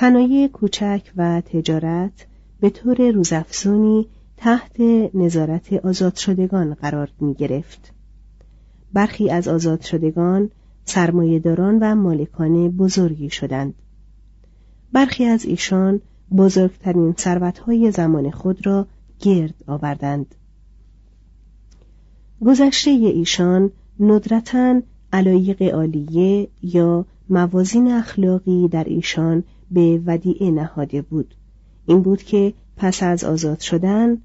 صنایع کوچک و تجارت به طور روزافزونی تحت نظارت آزاد شدگان قرار می گرفت. برخی از آزاد شدگان سرمایهداران و مالکان بزرگی شدند. برخی از ایشان بزرگترین ثروتهای زمان خود را گرد آوردند. گذشته ایشان ندرتا علایق عالیه یا موازین اخلاقی در ایشان به ودیعه نهاده بود این بود که پس از آزاد شدن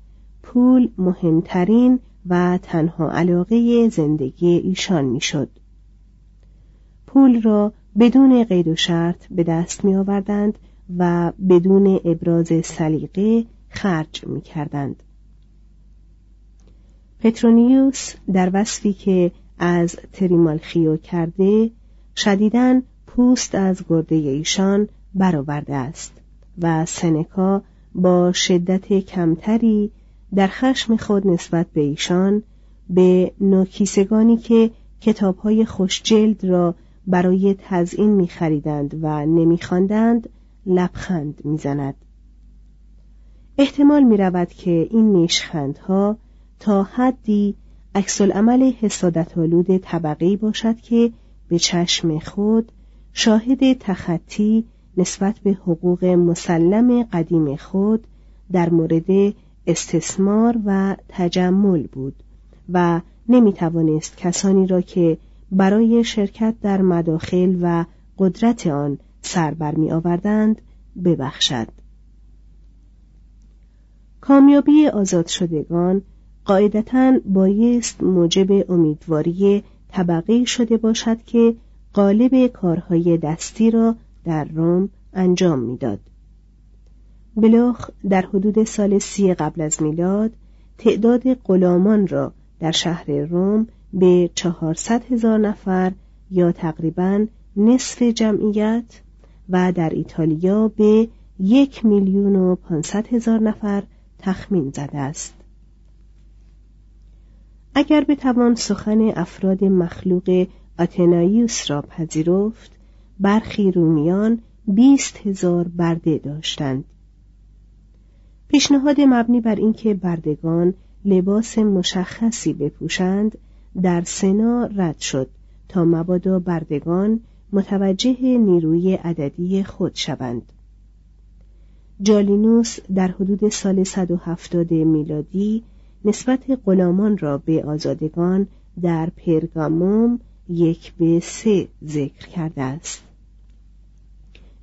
پول مهمترین و تنها علاقه زندگی ایشان می‌شد. پول را بدون قید و شرط به دست می آوردند و بدون ابراز سلیقه خرج می کردند. پترونیوس در وصفی که از تریمالخیو کرده شدیداً پوست از گرده ایشان برآورده است و سنکا با شدت کمتری در خشم خود نسبت به ایشان به نوکیسگانی که کتابهای خوشجلد را برای تزئین میخریدند و نمیخواندند لبخند می‌زند. احتمال می رود که این نیشخندها تا حدی عکس عمل حسادت آلود طبقه باشد که به چشم خود شاهد تخطی نسبت به حقوق مسلم قدیم خود در مورد استثمار و تجمل بود و نمی توانست کسانی را که برای شرکت در مداخل و قدرت آن سر برمی آوردند ببخشد. کامیابی آزاد شدگان قاعدتا بایست موجب امیدواری طبقه شده باشد که قالب کارهای دستی را در روم انجام می‌داد. بلوخ در حدود سال سی قبل از میلاد تعداد غلامان را در شهر روم به چهارصد هزار نفر یا تقریبا نصف جمعیت و در ایتالیا به یک میلیون و پانصد هزار نفر تخمین زده است. اگر بتوان سخن افراد مخلوق آتنایوس را پذیرفت برخی رومیان بیست هزار برده داشتند. پیشنهاد مبنی بر اینکه بردگان لباس مشخصی بپوشند در سنا رد شد تا مبادا بردگان متوجه نیروی عددی خود شوند. جالینوس در حدود سال 170 میلادی نسبت غلامان را به آزادگان در پرگاموم یک به سه ذکر کرده است.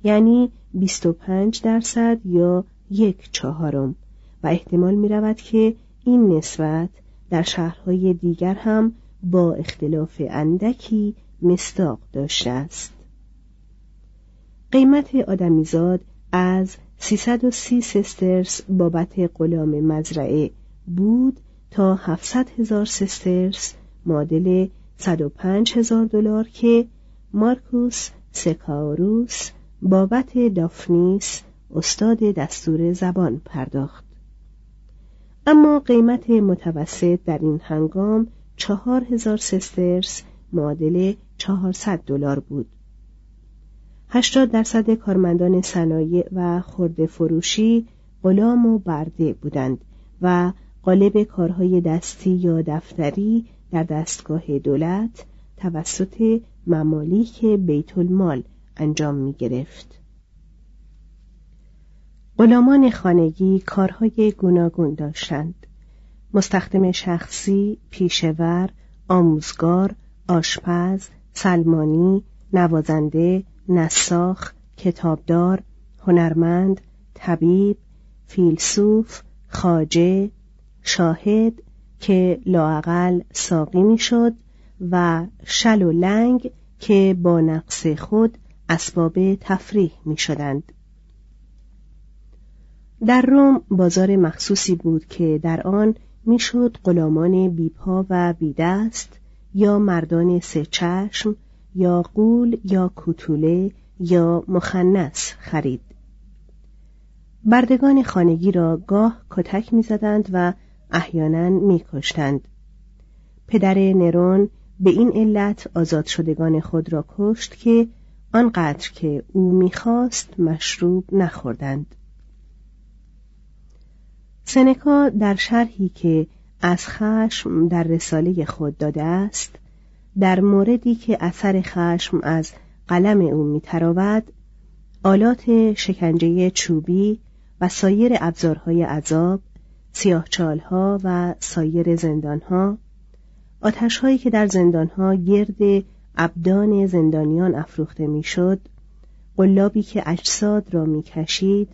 یعنی 25 درصد یا یک چهارم. و احتمال می رود که این نسبت در شهرهای دیگر هم با اختلاف اندکی مستاق داشته است. قیمت آدمیزاد از 330 سسترس بابت غلام مزرعه بود تا 700 هزار سسترس معادل 105 هزار دلار که مارکوس سکاروس بابت دافنیس استاد دستور زبان پرداخت. اما قیمت متوسط در این هنگام چهار هزار سسترس معادل چهارصد دلار بود. هشتاد درصد کارمندان صنایع و خرده فروشی غلام و برده بودند و قالب کارهای دستی یا دفتری در دستگاه دولت توسط ممالیک بیت المال انجام می گرفت. غلامان خانگی کارهای گوناگون داشتند. مستخدم شخصی، پیشور، آموزگار، آشپز، سلمانی، نوازنده، نساخ، کتابدار، هنرمند، طبیب، فیلسوف، خاجه، شاهد که لاعقل ساقی می‌شد و شل و لنگ که با نقص خود اسباب تفریح می شدند. در روم بازار مخصوصی بود که در آن می‌شد غلامان بیپا و بیدست یا مردان سه چشم یا قول یا کوتوله یا مخنس خرید بردگان خانگی را گاه کتک می‌زدند و احیانا میکشتند. پدر نرون به این علت آزاد شدگان خود را کشت که آنقدر که او می‌خواست مشروب نخوردند. سنکا در شرحی که از خشم در رساله خود داده است در موردی که اثر خشم از قلم او میتراود آلات شکنجه چوبی و سایر ابزارهای عذاب سیاهچالها و سایر زندانها. آتشهایی که در زندانها گرد ابدان زندانیان افروخته می‌شد قلابی که اجساد را می‌کشید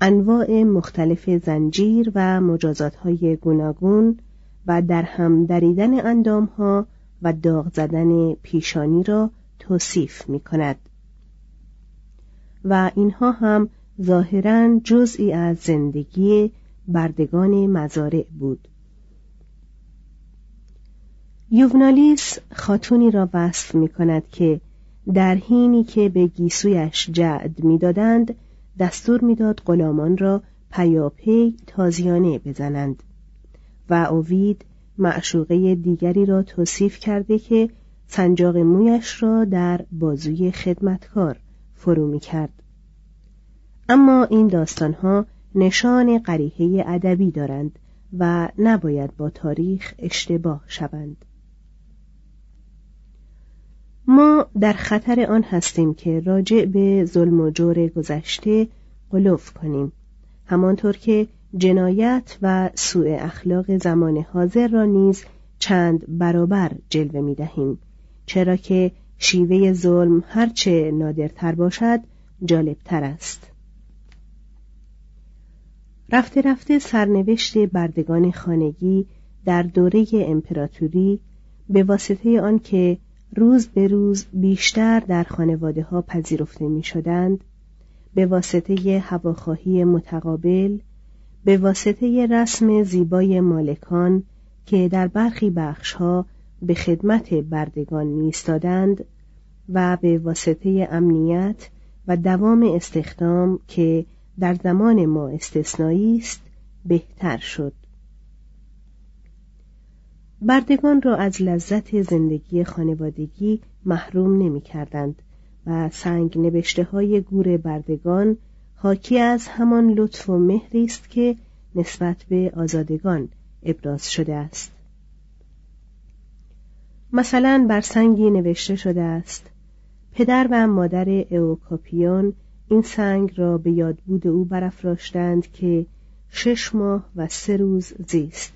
انواع مختلف زنجیر و مجازاتهای گوناگون و در هم دریدن اندامها و داغ زدن پیشانی را توصیف می کند و اینها هم ظاهرا جزئی از زندگی بردگان مزارع بود یوونالیس خاتونی را وصف می کند که در حینی که به گیسویش جعد می‌دادند دستور می‌داد غلامان را پیاپی تازیانه بزنند و اوید معشوقه دیگری را توصیف کرده که سنجاق مویش را در بازوی خدمتکار فرو می کرد. اما این داستانها نشان قریحه ادبی دارند و نباید با تاریخ اشتباه شوند. ما در خطر آن هستیم که راجع به ظلم و جور گذشته قلوف کنیم همانطور که جنایت و سوء اخلاق زمان حاضر را نیز چند برابر جلوه می دهیم چرا که شیوه ظلم هرچه نادرتر باشد جالبتر است رفته رفته سرنوشت بردگان خانگی در دوره امپراتوری به واسطه آنکه روز به روز بیشتر در خانواده ها پذیرفته می شدند به واسطه هواخواهی متقابل به واسطه رسم زیبای مالکان که در برخی بخشها به خدمت بردگان میستادند و به واسطه امنیت و دوام استخدام که در زمان ما استثنایی است بهتر شد. بردگان را از لذت زندگی خانوادگی محروم نمی کردند و سنگ نبشته های گور بردگان حاکی از همان لطف و مهری است که نسبت به آزادگان ابراز شده است. مثلا بر سنگی نوشته شده است پدر و مادر اوکاپیون این سنگ را به یادبود او برافراشتند که شش ماه و سه روز زیست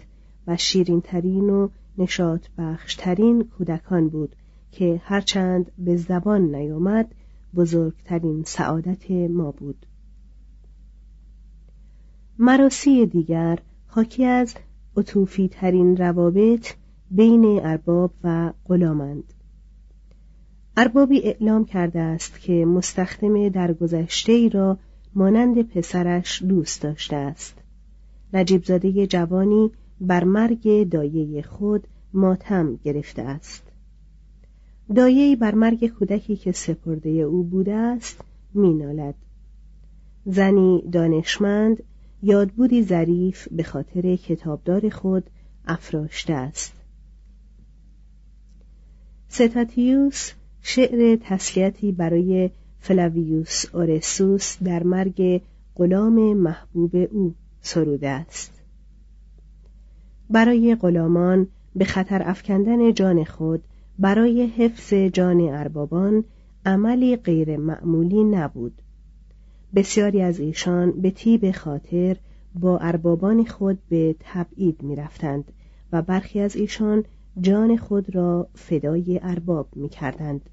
و شیرینترین و نشاط بخشترین کودکان بود که هرچند به زبان نیامد بزرگترین سعادت ما بود. مراسی دیگر حاکی از اطوفی ترین روابط بین ارباب و غلامند. اربابی اعلام کرده است که مستخدم درگذشته ای را مانند پسرش دوست داشته است. نجیب زاده جوانی بر مرگ دایه خود ماتم گرفته است. دایه بر مرگ کودکی که سپرده او بوده است مینالد. زنی دانشمند یادبودی ظریف به خاطر کتابدار خود افراشته است. ستاتیوس شعر تسلیتی برای فلاویوس اورسوس در مرگ غلام محبوب او سروده است برای غلامان به خطر افکندن جان خود برای حفظ جان اربابان عملی غیر معمولی نبود بسیاری از ایشان به تیب خاطر با اربابان خود به تبعید می رفتند و برخی از ایشان جان خود را فدای ارباب می کردند.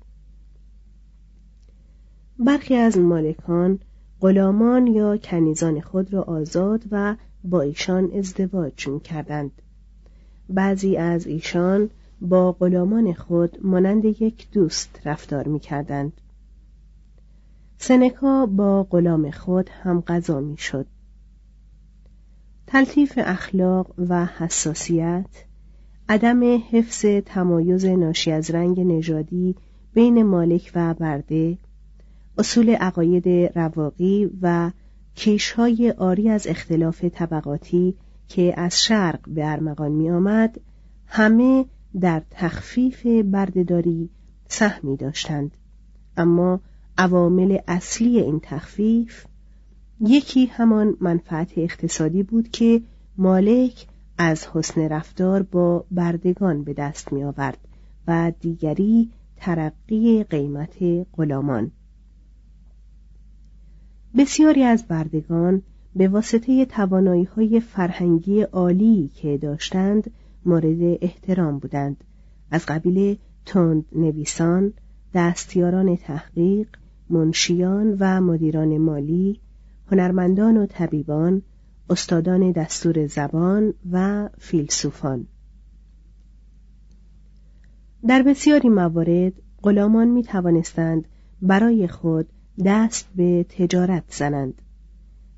برخی از مالکان غلامان یا کنیزان خود را آزاد و با ایشان ازدواج می کردند. بعضی از ایشان با غلامان خود مانند یک دوست رفتار می کردند. سنکا با غلام خود هم غذا می شد. تلطیف اخلاق و حساسیت عدم حفظ تمایز ناشی از رنگ نژادی بین مالک و برده اصول عقاید رواقی و کیشهای آری از اختلاف طبقاتی که از شرق به ارمغان می آمد همه در تخفیف بردهداری سهمی داشتند. اما عوامل اصلی این تخفیف یکی همان منفعت اقتصادی بود که مالک از حسن رفتار با بردگان به دست می آورد و دیگری ترقی قیمت غلامان. بسیاری از بردگان به واسطه توانایی های فرهنگی عالی که داشتند مورد احترام بودند. از قبیل تند نویسان، دستیاران تحقیق، منشیان و مدیران مالی، هنرمندان و طبیبان، استادان دستور زبان و فیلسوفان. در بسیاری موارد غلامان می توانستند برای خود دست به تجارت زنند.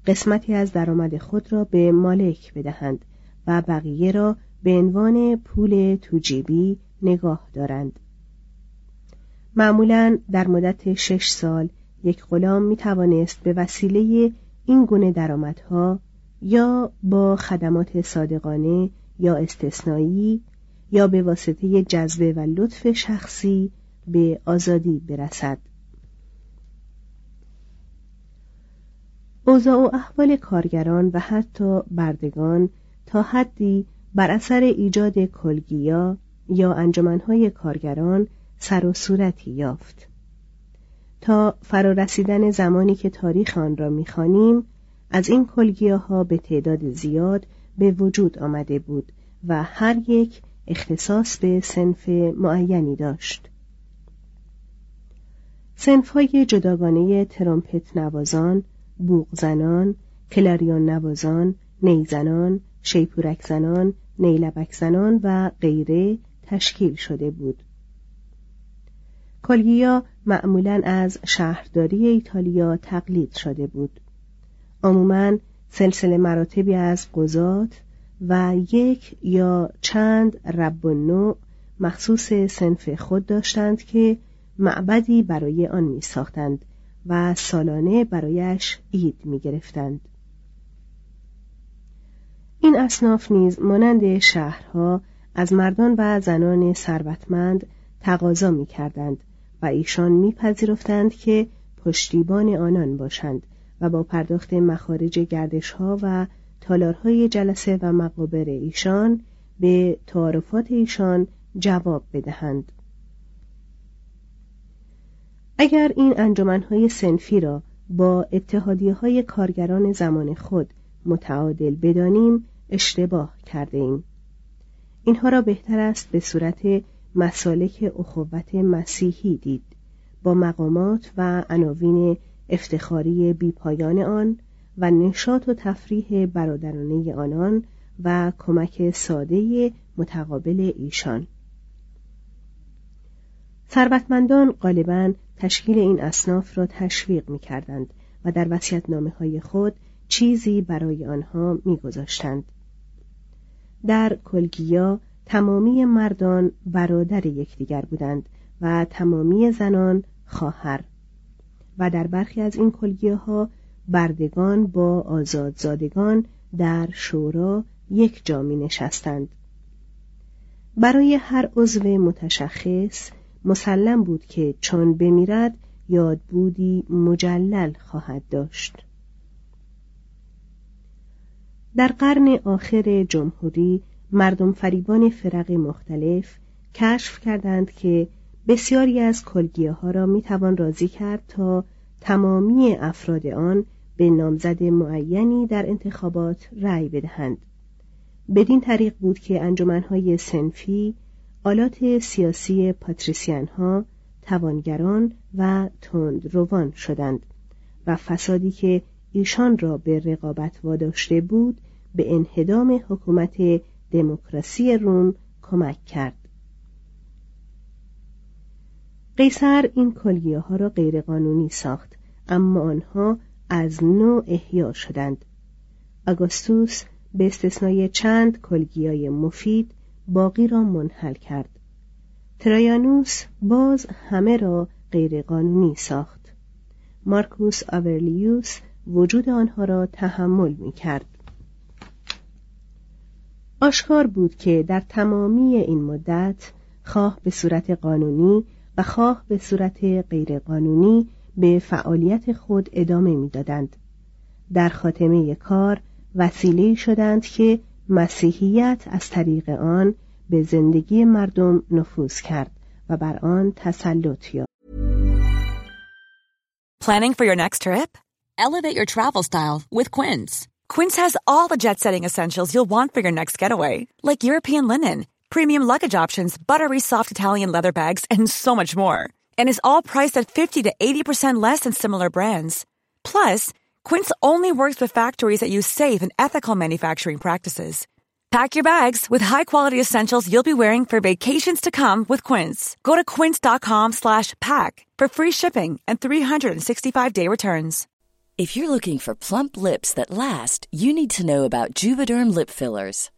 قسمتی از درآمد خود را به مالک بدهند و بقیه را به عنوان پول توجیبی نگاه دارند. معمولا در مدت شش سال یک غلام می توانست به وسیله این گونه درآمدها یا با خدمات صادقانه یا استثنایی یا به واسطه جذبه و لطف شخصی به آزادی برسد. اوضاع و احوال کارگران و حتی بردگان تا حدی بر اثر ایجاد کلگیا یا انجمنهای کارگران سر و صورتی یافت. تا فرارسیدن زمانی که تاریخ آن را می‌خوانیم از این کلگیاها به تعداد زیاد به وجود آمده بود و هر یک اختصاص به سنف معینی داشت. سنفهای جداگانه ترامپت نوازان، بوغ زنان، کلاریون نوازان، نیزنان، شیپورک زنان، نیلبک زنان و غیره تشکیل شده بود. کلگیا معمولا از شهرداری ایتالیا تقلید شده بود. عموما سلسله مراتبی از قضات و یک یا چند رب و مخصوص سنف خود داشتند که معبدی برای آن می ساختند و سالانه برایش عید می گرفتند. این اصناف نیز مانند شهرها از مردان و زنان ثروتمند تقاضا می کردند و ایشان میپذیرفتند که پشتیبان آنان باشند و با پرداخت مخارج گردش ها و تالارهای جلسه و مقابر ایشان به تعارفات ایشان جواب بدهند اگر این انجمنهای سنفی را با اتحادیه های کارگران زمان خود متعادل بدانیم اشتباه کرده ایم. اینها را بهتر است به صورت مسالک اخوت مسیحی دید با مقامات و عناوین افتخاری بیپایان آن و نشاط و تفریح برادرانه آنان و کمک ساده متقابل ایشان ثروتمندان غالبا تشکیل این اصناف را تشویق می کردند و در وسیعتنامه های خود چیزی برای آنها می گذاشتند. در کلگیا تمامی مردان برادر یکدیگر بودند و تمامی زنان خواهر و در برخی از این کلگیه ها بردگان با آزادزادگان در شورا یک جا می نشستند برای هر عضو متشخص مسلم بود که چون بمیرد یاد بودی مجلل خواهد داشت. در قرن آخر جمهوری مردم فریبان فرق مختلف کشف کردند که بسیاری از کلگیه ها را می توان راضی کرد تا تمامی افراد آن به نامزد معینی در انتخابات رأی بدهند. بدین طریق بود که انجمنهای سنفی آلات سیاسی پاتریسیان ها توانگران و تندروان شدند و فسادی که ایشان را به رقابت واداشته بود به انهدام حکومت دموکراسی روم کمک کرد. قیصر این کلیه ها را غیرقانونی ساخت اما آنها از نو احیا شدند. آگوستوس به استثنای چند کلگیای مفید باقی را منحل کرد. ترایانوس باز همه را غیرقانونی ساخت. مارکوس آورلیوس وجود آنها را تحمل می کرد آشکار بود که در تمامی این مدت خواه به صورت قانونی و خواه به صورت غیرقانونی به فعالیت خود ادامه می‌دادند. در خاتمه کار وسیله شدند که مسیحیت از طریق آن به زندگی مردم نفوذ کرد و بر آن تسلط یافت. Planning for your next trip? Elevate your travel style with Quince. Quince has all the jet-setting essentials you'll want for your next getaway, like European linen, premium luggage options, buttery soft Italian leather bags, and so much more. And is all priced at 50 to 80% less than similar brands. Plus, Quince only works with factories that use safe and ethical manufacturing practices. Pack your bags with high-quality essentials you'll be wearing for vacations to come with Quince. Go to quince.com/pack for free shipping and 365-day returns. If you're looking for plump lips that last, you need to know about Juvederm lip fillers.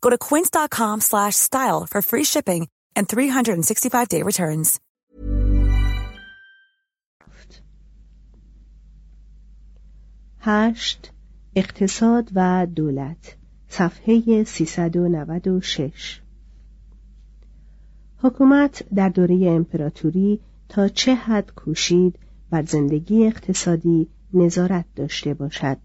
Go to quince.com slash style for free shipping and 365-day returns. هشت اقتصاد و دولت صفحه 396 حکومت در دوره امپراتوری تا چه حد کوشید بر زندگی اقتصادی نظارت داشته باشد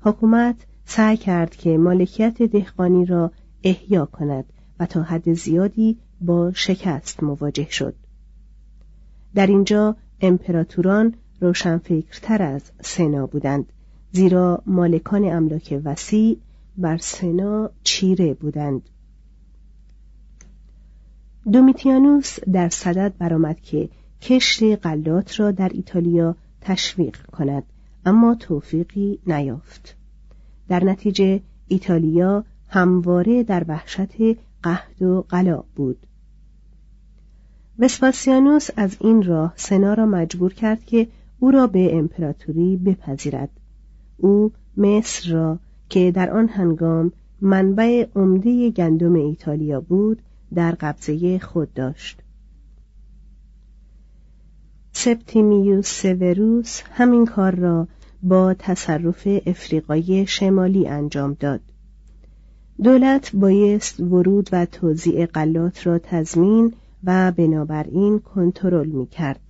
حکومت سعی کرد که مالکیت دهقانی را احیا کند و تا حد زیادی با شکست مواجه شد. در اینجا امپراتوران روشنفکرتر از سنا بودند زیرا مالکان املاک وسیع بر سنا چیره بودند. دومیتیانوس در صدد برآمد که کشت غلات را در ایتالیا تشویق کند اما توفیقی نیافت. در نتیجه ایتالیا همواره در وحشت قحط و غلا بود. وسپاسیانوس از این راه سنا را مجبور کرد که او را به امپراتوری بپذیرد. او مصر را که در آن هنگام منبع عمده گندم ایتالیا بود در قبضه خود داشت. سپتیمیوس سوروس همین کار را با تصرف افریقای شمالی انجام داد دولت بایست ورود و توزیع غلات را تضمین و بنابراین کنترل می کرد.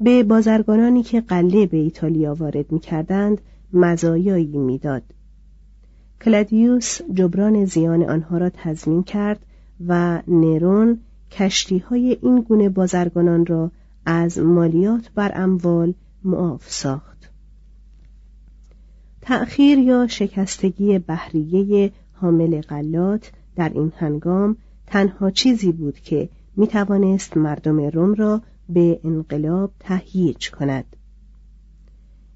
به بازرگانانی که غله به ایتالیا وارد می کردند مزایایی می‌داد. کلادیوس جبران زیان آنها را تضمین کرد و نرون کشتی های این گونه بازرگانان را از مالیات بر اموال معاف ساخت. تأخیر یا شکستگی بحریه حامل غلات در این هنگام تنها چیزی بود که می توانست مردم روم را به انقلاب تهییج کند.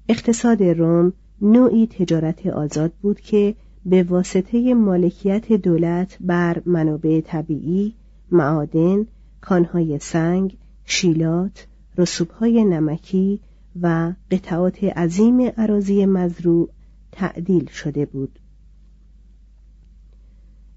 اقتصاد روم نوعی تجارت آزاد بود که به واسطه مالکیت دولت بر منابع طبیعی، معادن، کانهای سنگ، شیلات، رسوبهای نمکی و قطعات عظیم عراضی مزروع تعدیل شده بود.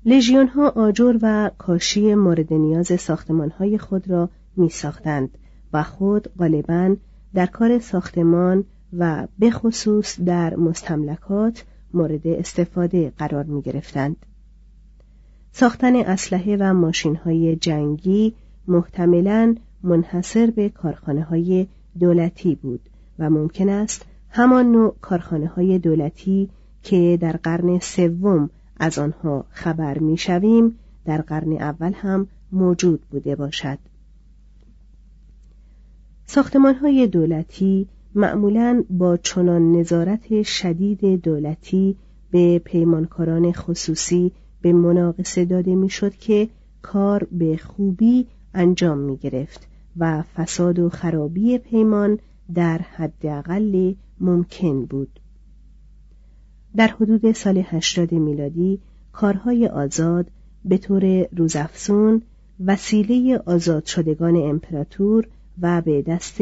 لژیون ها آجر و کاشی مورد نیاز ساختمان های خود را می ساختند و خود غالبا در کار ساختمان و به خصوص در مستملکات مورد استفاده قرار می گرفتند. ساختن اسلحه و ماشین های جنگی محتملا منحصر به کارخانه های دولتی بود و ممکن است همان نوع کارخانه های دولتی که در قرن سوم از آنها خبر می شویم در قرن اول هم موجود بوده باشد. ساختمان های دولتی معمولا با چنان نظارت شدید دولتی به پیمانکاران خصوصی به مناقصه داده می‌شد که کار به خوبی انجام می گرفت و فساد و خرابی پیمان در حداقل ممکن بود. در حدود سال 80 میلادی کارهای آزاد به طور روزافزون وسیله آزاد شدگان امپراتور و به دست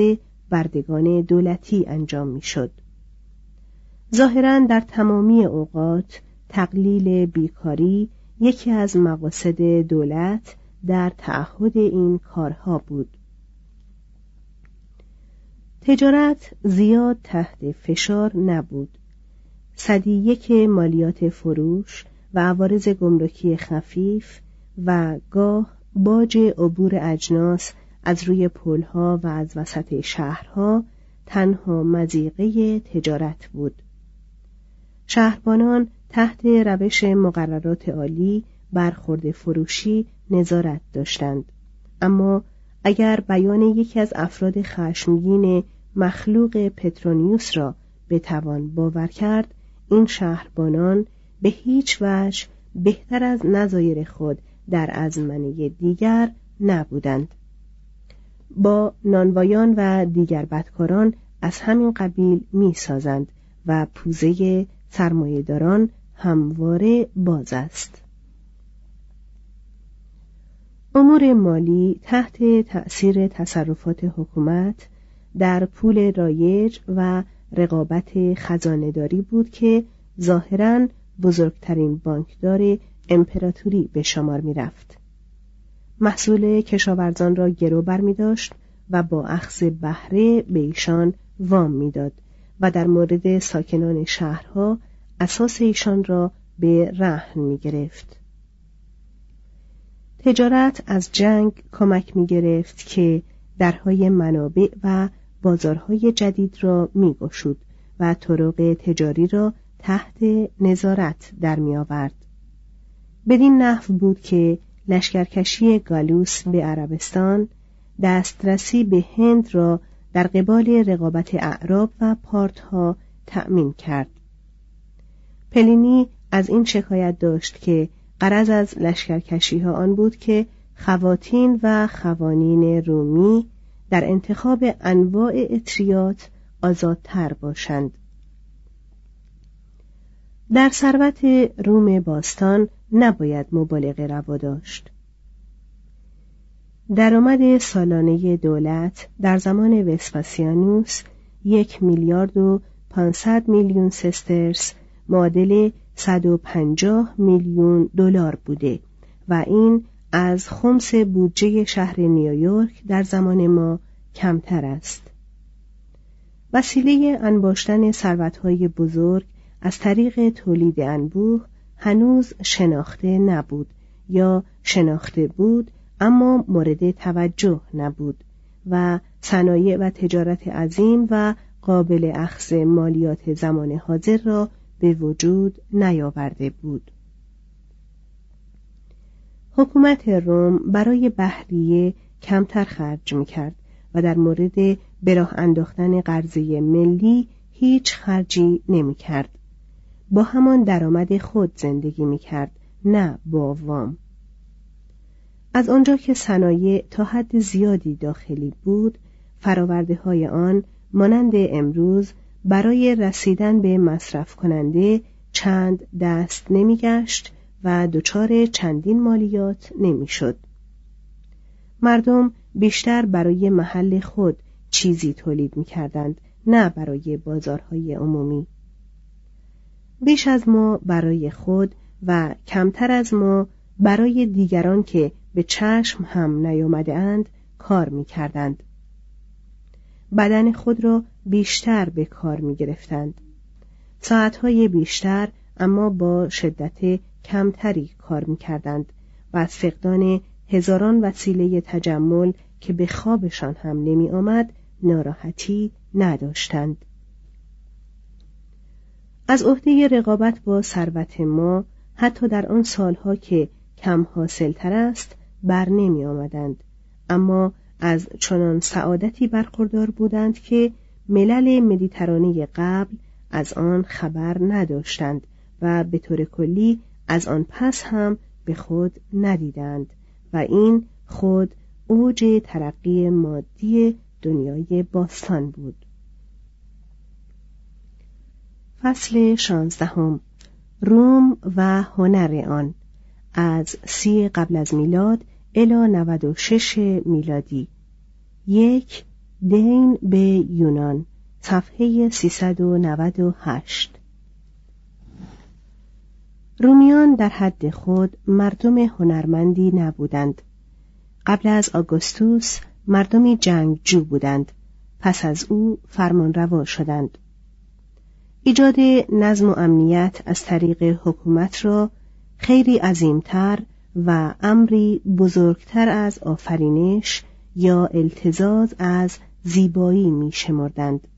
بردگان دولتی انجام می‌شد. ظاهرا در تمامی اوقات تقلیل بیکاری یکی از مقاصد دولت در تعهد این کارها بود. تجارت زیاد تحت فشار نبود. صدی یک مالیات فروش و عوارض گمرکی خفیف و گاه باج عبور اجناس از روی پلها و از وسط شهرها تنها مزیقه تجارت بود شهربانان تحت روش مقررات عالی برخورد فروشی نظارت داشتند اما اگر بیان یکی از افراد خشمگین مخلوق پترونیوس را بتوان باور کرد این شهربانان به هیچ وجه بهتر از نظایر خود در ازمنه دیگر نبودند. با نانوایان و دیگر بدکاران از همین قبیل می سازند و پوزه سرمایهداران همواره باز است. امور مالی تحت تأثیر تصرفات حکومت در پول رایج و رقابت خزانهداری بود که ظاهرا بزرگترین بانکدار امپراتوری به شمار می رفت. محصول کشاورزان را گرو بر می داشت و با اخذ بهره به ایشان وام می‌داد و در مورد ساکنان شهرها اساس ایشان را به رهن می گرفت. تجارت از جنگ کمک می گرفت که درهای منابع و بازارهای جدید را میگشود و طرق تجاری را تحت نظارت در میآورد. بدین نحو بود که لشکرکشی گالوس به عربستان دسترسی به هند را در قبال رقابت اعراب و پارتها تأمین کرد. پلینی از این شکایت داشت که قرض از لشکرکشی ها آن بود که خواتین و خوانین رومی در انتخاب انواع اطریات آزادتر باشند. در ثروت روم باستان نباید مبالغه روا داشت. درآمد سالانه دولت در زمان وسپاسیانوس یک میلیارد و پانصد میلیون سسترس معادل 150 میلیون دلار بوده و این از خمس بودجه شهر نیویورک در زمان ما کمتر است. وسیله انباشتن ثروتهای بزرگ از طریق تولید انبوه هنوز شناخته نبود یا شناخته بود اما مورد توجه نبود و صنایع و تجارت عظیم و قابل اخذ مالیات زمان حاضر را به وجود نیاورده بود حکومت روم برای بهریه کمتر خرج می کرد و در مورد براه انداختن قرضه ملی هیچ خرجی نمی کرد. با همان درآمد خود زندگی می کرد نه با وام. از آنجا که صنایع تا حد زیادی داخلی بود فراورده های آن مانند امروز برای رسیدن به مصرف کننده چند دست نمیگشت و دچار چندین مالیات نمی‌شد. مردم بیشتر برای محل خود چیزی تولید می کردند نه برای بازارهای عمومی. بیش از ما برای خود و کمتر از ما برای دیگران که به چشم هم نیامده اند کار می کردند. بدن خود را بیشتر به کار می گرفتند. ساعتهای بیشتر اما با شدت کمتری کار می کردند و از فقدان هزاران وسیله تجمل که به خوابشان هم نمی آمد ناراحتی نداشتند. از عهده رقابت با ثروت ما حتی در آن سالها که کم حاصل تر است بر نمی آمدند. اما از چنان سعادتی برخوردار بودند که ملل مدیترانه قبل از آن خبر نداشتند و به طور کلی از آن پس هم به خود ندیدند و این خود اوج ترقی مادی دنیای باستان بود. فصل شانزدهم. روم و هنر آن. از سی قبل از میلاد الی 96 میلادی. یک دین به یونان. صفحه 398 رومیان در حد خود مردم هنرمندی نبودند. قبل از آگوستوس مردمی جنگجو بودند. پس از او فرمانروا شدند. ایجاد نظم و امنیت از طریق حکومت را خیلی عظیمتر و امری بزرگتر از آفرینش یا التزاز از زیبایی می شمردند.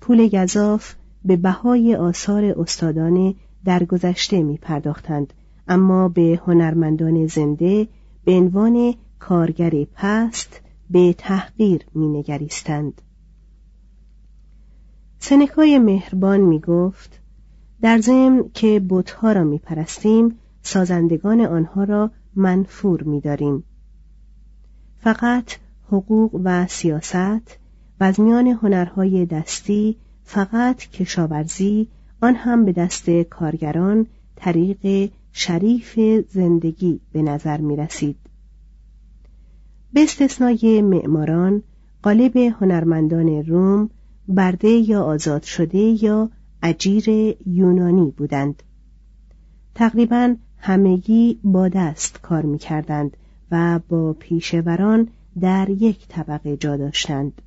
پول گذاف به بهای آثار استادان درگذشته می پرداختند اما به هنرمندان زنده به عنوان کارگر پست به تحقیر می نگریستند. سنکای مهربان می گفت در ضمن که بتها را می پرستیم سازندگان آنها را منفور می داریم. فقط حقوق و سیاست و از میان هنرهای دستی فقط کشاورزی آن هم به دست کارگران طریق شریف زندگی به نظر می رسید. به استثنای معماران قالب هنرمندان روم برده یا آزاد شده یا اجیر یونانی بودند تقریبا همگی با دست کار می کردند و با پیشوران در یک طبقه جا داشتند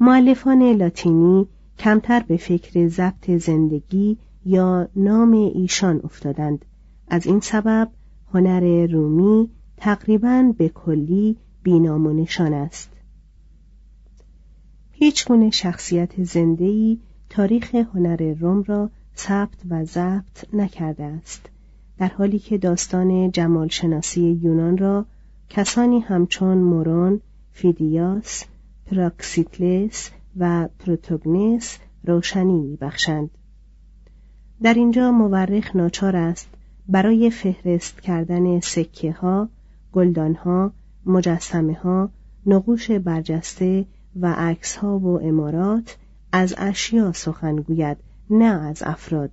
معلفان لاتینی کمتر به فکر ضبط زندگی یا نام ایشان افتادند. از این سبب هنر رومی تقریبا به کلی بینام و نشان است. هیچ گونه شخصیت زنده‌ای تاریخ هنر روم را ثبت و ضبط نکرده است در حالی که داستان جمالشناسی یونان را کسانی همچون مورون، فیدیاس، پراکسیتلس و پروتوگنس روشنی میبخشند. در اینجا مورخ ناچار است برای فهرست کردن سکه ها، گلدان ها، مجسمه ها، نقوش برجسته و عکس ها و عمارات از اشیا سخن گوید نه از افراد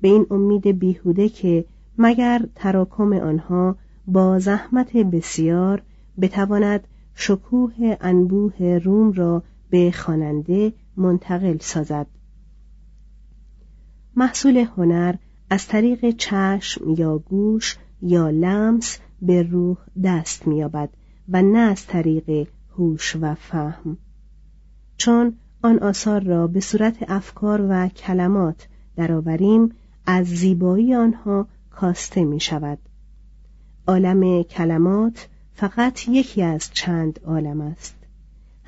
به این امید بیهوده که مگر تراکم آنها با زحمت بسیار بتواند شکوه انبوه روم را به خواننده منتقل سازد. محصول هنر از طریق چشم یا گوش یا لمس به روح دست مییابد و نه از طریق هوش و فهم. چون آن آثار را به صورت افکار و کلمات درآوریم از زیبایی آنها کاسته می شود عالم کلمات فقط یکی از چند عالم است.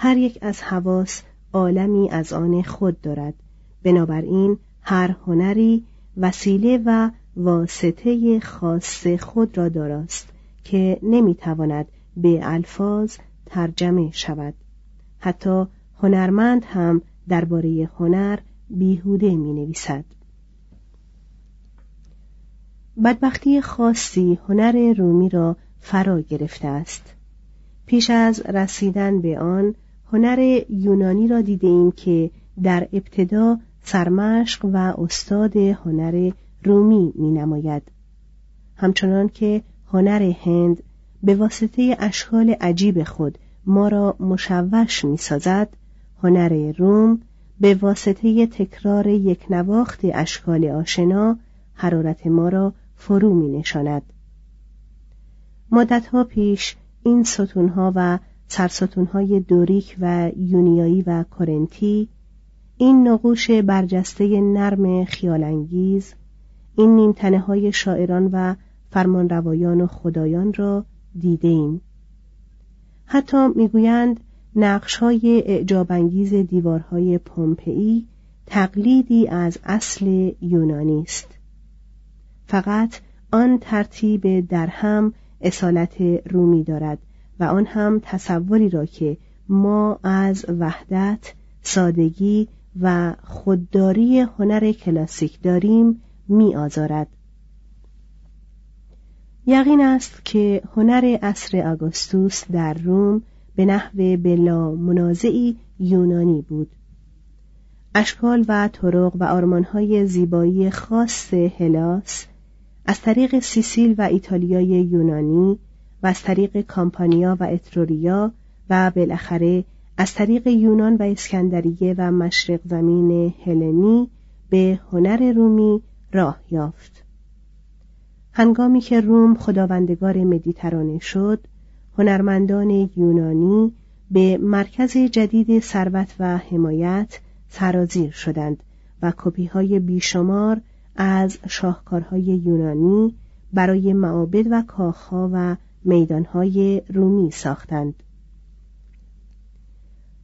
هر یک از حواس عالمی از آن خود دارد. بنابراین هر هنری وسیله و واسطه خاص خود را داراست که نمی‌تواند به الفاظ ترجمه شود. حتی هنرمند هم درباره هنر بیهوده می نویسد. بدبختی خاصی هنر رومی را فرا گرفته است. پیش از رسیدن به آن هنر یونانی را دیده ایم که در ابتدا سرمشق و استاد هنر رومی می نماید همچنان که هنر هند به واسطه اشکال عجیب خود ما را مشوش می سازد هنر روم به واسطه تکرار یک نواخت اشکال آشنا حرارت ما را فرو می نشاند. مدتها پیش این ستونها و سرستونهای دوریک و یونیایی و کرنتی این نقوش برجسته نرم خیالانگیز این نیمتنه های شاعران و فرمانروایان و خدایان را دیده ایم. حتی می‌گویند نقش های اعجابانگیز دیوارهای پومپئی تقلیدی از اصل یونانی است فقط آن ترتیب در هم اصالت رومی دارد و آن هم تصوری را که ما از وحدت سادگی و خودداری هنر کلاسیک داریم می آزارد. یقین است که هنر اصر آگوستوس در روم به نحو بلا منازعی یونانی بود اشکال و طرق و آرمانهای زیبایی خاص هلاس از طریق سیسیل و ایتالیای یونانی و از طریق کامپانیا و اتروریا و بالاخره از طریق یونان و اسکندریه و مشرق زمین هلنی به هنر رومی راه یافت. هنگامی که روم خداوندگار مدیترانه شد هنرمندان یونانی به مرکز جدید ثروت و حمایت سرازیر شدند و کپی های بیشمار از شاهکارهای یونانی برای معابد و کاخها و میدانهای رومی ساختند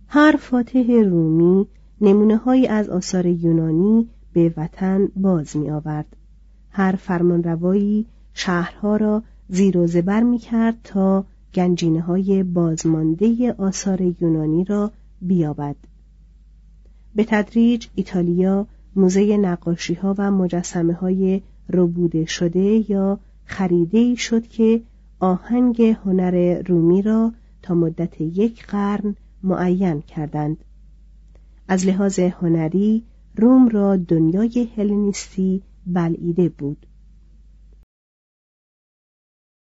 هر فاتح رومی نمونه های از آثار یونانی به وطن باز می آورد. هر فرمانروایی شهرها را زیر و زبر می کرد تا گنجینه های بازمانده آثار یونانی را بیابد به تدریج ایتالیا موزه نقاشی ها و مجسمه های ربوده شده یا خریده شد که آهنگ هنر رومی را تا مدت یک قرن معین کردند. از لحاظ هنری روم را دنیای هلنیستی بلعیده بود.